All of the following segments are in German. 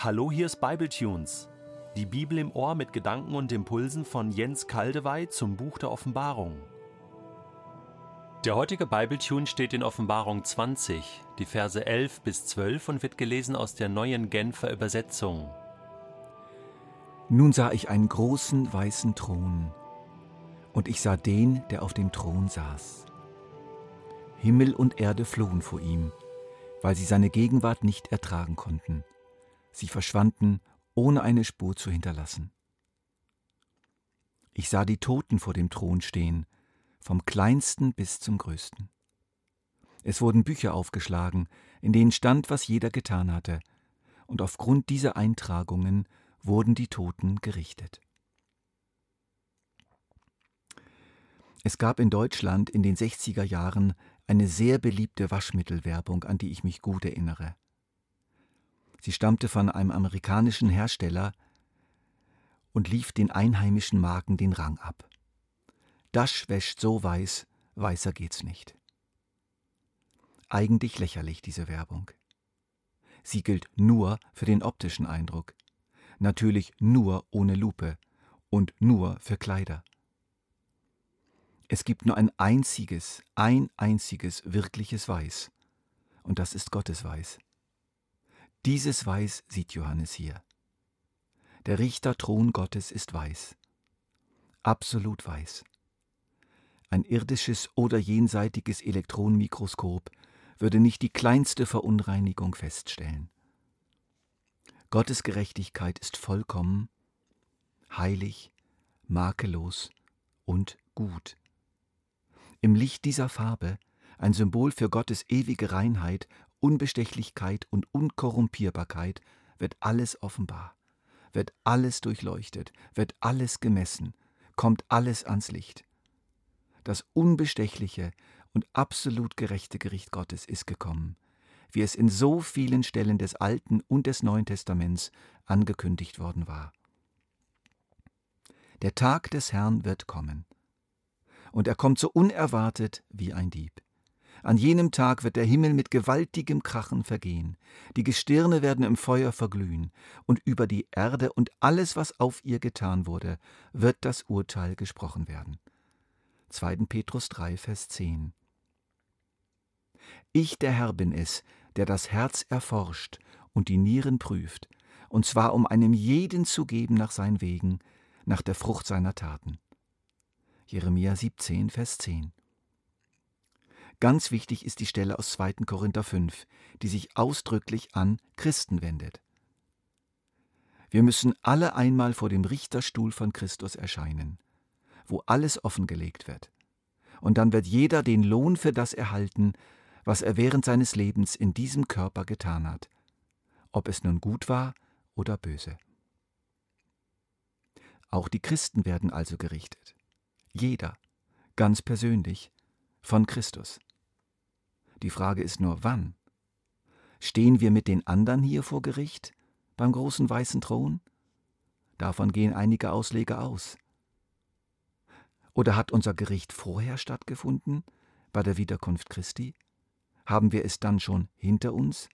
Hallo, hier ist Bibletunes. Die Bibel im Ohr mit Gedanken und Impulsen von Jens Kaldewey zum Buch der Offenbarung. Der heutige Bibletune steht in Offenbarung 20, die Verse 11 bis 12 und wird gelesen aus der neuen Genfer Übersetzung. Nun sah ich einen großen weißen Thron, und ich sah den, der auf dem Thron saß. Himmel und Erde flohen vor ihm, weil sie seine Gegenwart nicht ertragen konnten. Sie verschwanden, ohne eine Spur zu hinterlassen. Ich sah die Toten vor dem Thron stehen, vom kleinsten bis zum größten. Es wurden Bücher aufgeschlagen, in denen stand, was jeder getan hatte, und aufgrund dieser Eintragungen wurden die Toten gerichtet. Es gab in Deutschland in den 60er Jahren eine sehr beliebte Waschmittelwerbung, an die ich mich gut erinnere. Sie stammte von einem amerikanischen Hersteller und lief den einheimischen Marken den Rang ab. Das wäscht so weiß, weißer geht's nicht. Eigentlich lächerlich diese Werbung. Sie gilt nur für den optischen Eindruck, natürlich nur ohne Lupe und nur für Kleider. Es gibt nur ein einziges, ein einziges wirkliches Weiß, und das ist Gottes Weiß. Dieses Weiß sieht Johannes hier. Der Richterthron Gottes ist weiß, absolut weiß. Ein irdisches oder jenseitiges Elektronenmikroskop würde nicht die kleinste Verunreinigung feststellen. Gottes Gerechtigkeit ist vollkommen, heilig, makellos und gut. Im Licht dieser Farbe, ein Symbol für Gottes ewige Reinheit, Unbestechlichkeit und Unkorrumpierbarkeit, wird alles offenbar, wird alles durchleuchtet, wird alles gemessen, kommt alles ans Licht. Das unbestechliche und absolut gerechte Gericht Gottes ist gekommen, wie es in so vielen Stellen des Alten und des Neuen Testaments angekündigt worden war. Der Tag des Herrn wird kommen. Und er kommt so unerwartet wie ein Dieb. An jenem Tag wird der Himmel mit gewaltigem Krachen vergehen, die Gestirne werden im Feuer verglühen, und über die Erde und alles, was auf ihr getan wurde, wird das Urteil gesprochen werden. 2. Petrus 3, Vers 10. Ich, der Herr, bin es, der das Herz erforscht und die Nieren prüft, und zwar um einem jeden zu geben nach seinen Wegen, nach der Frucht seiner Taten. Jeremia 17, Vers 10. Ganz wichtig ist die Stelle aus 2. Korinther 5, die sich ausdrücklich an Christen wendet. Wir müssen alle einmal vor dem Richterstuhl von Christus erscheinen wo alles offengelegt wird. Und dann wird jeder den Lohn für das erhalten, was er während seines Lebens in diesem Körper getan hat, ob es nun gut war oder böse. Auch die Christen werden also gerichtet. Jeder, ganz persönlich, von Christus. Die Frage ist nur, wann? Stehen wir mit den anderen hier vor Gericht, beim großen weißen Thron? Davon gehen einige Ausleger aus. Oder hat unser Gericht vorher stattgefunden, bei der Wiederkunft Christi? Haben wir es dann schon hinter uns?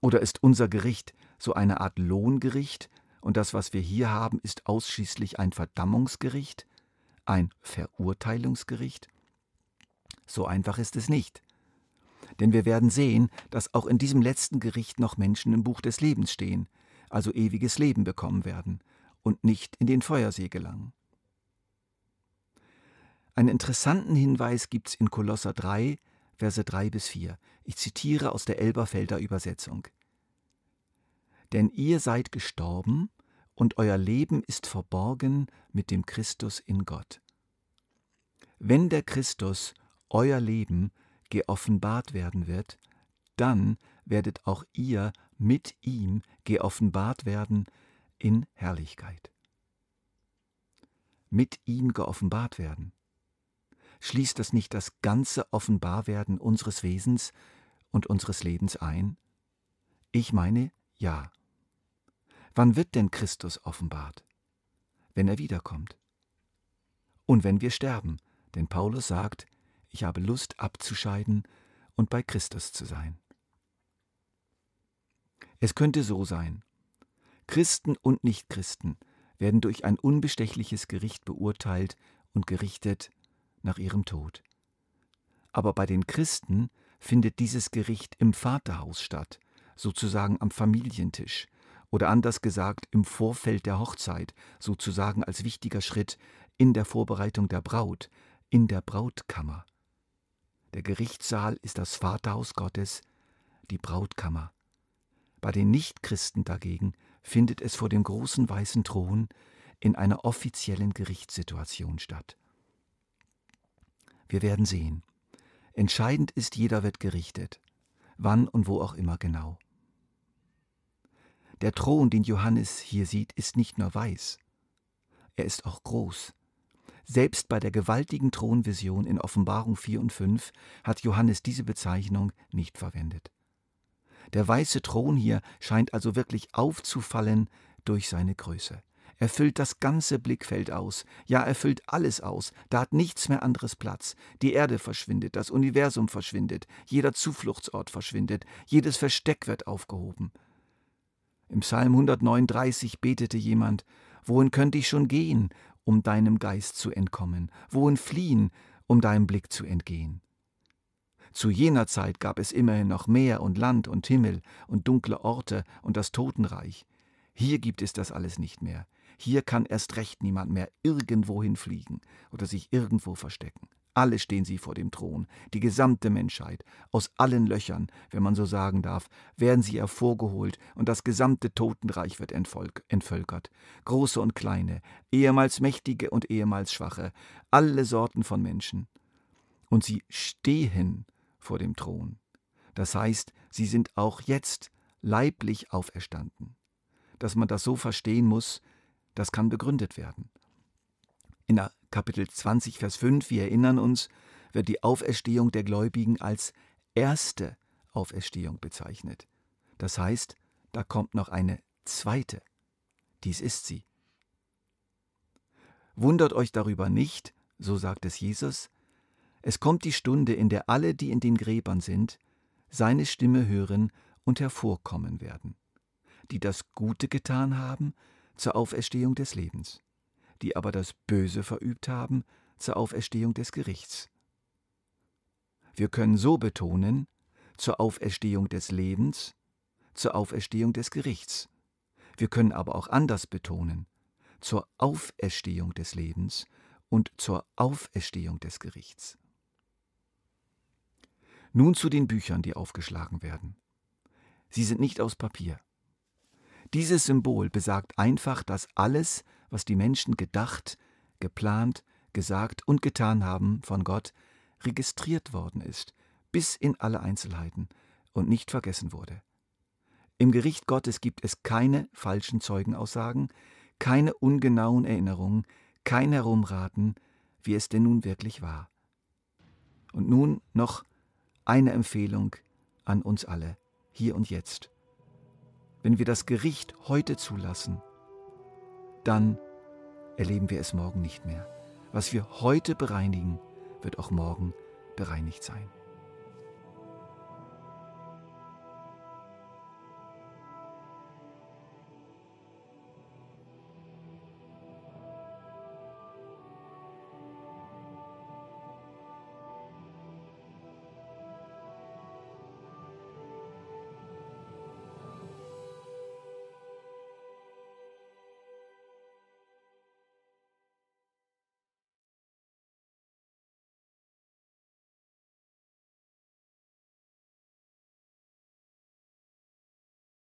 Oder ist unser Gericht so eine Art Lohngericht und das, was wir hier haben, ist ausschließlich ein Verdammungsgericht, ein Verurteilungsgericht? So einfach ist es nicht. Denn wir werden sehen, dass auch in diesem letzten Gericht noch Menschen im Buch des Lebens stehen, also ewiges Leben bekommen werden und nicht in den Feuersee gelangen. Einen interessanten Hinweis gibt es in Kolosser 3, Verse 3 bis 4. Ich zitiere aus der Elberfelder Übersetzung. Denn ihr seid gestorben und euer Leben ist verborgen mit dem Christus in Gott. Wenn der Christus, euer Leben, geoffenbart werden wird, dann werdet auch ihr mit ihm geoffenbart werden in Herrlichkeit. Mit ihm geoffenbart werden schließt das nicht das ganze Offenbarwerden unseres Wesens und unseres Lebens ein? Ich meine, ja. Wann wird denn Christus offenbart? Wenn er wiederkommt. Und wenn wir sterben, denn Paulus sagt, ich habe Lust abzuscheiden und bei Christus zu sein. Es könnte so sein. Christen und Nichtchristen werden durch ein unbestechliches Gericht beurteilt und gerichtet nach ihrem Tod. Aber bei den Christen findet dieses Gericht im Vaterhaus statt, sozusagen am Familientisch, oder anders gesagt im Vorfeld der Hochzeit, sozusagen als wichtiger Schritt in der Vorbereitung der Braut, in der Brautkammer. Der Gerichtssaal ist das Vaterhaus Gottes, die Brautkammer. Bei den Nichtchristen dagegen findet es vor dem großen weißen Thron in einer offiziellen Gerichtssituation statt. Wir werden sehen. Entscheidend ist, jeder wird gerichtet, wann und wo auch immer genau. Der Thron, den Johannes hier sieht, ist nicht nur weiß, er ist auch groß. Selbst bei der gewaltigen Thronvision in Offenbarung 4 und 5 hat Johannes diese Bezeichnung nicht verwendet. Der weiße Thron hier scheint also wirklich aufzufallen durch seine Größe. Er füllt das ganze Blickfeld aus. Ja, er füllt alles aus. Da hat nichts mehr anderes Platz. Die Erde verschwindet, das Universum verschwindet, jeder Zufluchtsort verschwindet, jedes Versteck wird aufgehoben. Im Psalm 139 betete jemand, Wohin könnte ich schon gehen, um deinem Geist zu entkommen? Wohin fliehen, um deinem Blick zu entgehen? Zu jener Zeit gab es immerhin noch Meer und Land und Himmel und dunkle Orte und das Totenreich. Hier gibt es das alles nicht mehr. Hier kann erst recht niemand mehr irgendwohin fliegen oder sich irgendwo verstecken. Alle stehen sie vor dem Thron, die gesamte Menschheit, aus allen Löchern, wenn man so sagen darf, werden sie hervorgeholt und das gesamte Totenreich wird entvölkert. Große und kleine, ehemals mächtige und ehemals schwache, alle Sorten von Menschen. Und sie stehen vor dem Thron. Das heißt, sie sind auch jetzt leiblich auferstanden. Dass man das so verstehen muss, das kann begründet werden. In Kapitel 20, Vers 5, wir erinnern uns, wird die Auferstehung der Gläubigen als erste Auferstehung bezeichnet. Das heißt, da kommt noch eine zweite. Dies ist sie. Wundert euch darüber nicht, so sagt es Jesus, es kommt die Stunde, in der alle, die in den Gräbern sind, seine Stimme hören und hervorkommen werden, die das Gute getan haben zur Auferstehung des Lebens die aber das Böse verübt haben, zur Auferstehung des Gerichts. Wir können so betonen, zur Auferstehung des Lebens, zur Auferstehung des Gerichts. Wir können aber auch anders betonen, zur Auferstehung des Lebens und zur Auferstehung des Gerichts. Nun zu den Büchern, die aufgeschlagen werden. Sie sind nicht aus Papier. Dieses Symbol besagt einfach, dass alles, was die Menschen gedacht, geplant, gesagt und getan haben von Gott, registriert worden ist, bis in alle Einzelheiten und nicht vergessen wurde. Im Gericht Gottes gibt es keine falschen Zeugenaussagen, keine ungenauen Erinnerungen, kein Herumraten, wie es denn nun wirklich war. Und nun noch eine Empfehlung an uns alle, hier und jetzt. Wenn wir das Gericht heute zulassen, dann erleben wir es morgen nicht mehr. Was wir heute bereinigen, wird auch morgen bereinigt sein.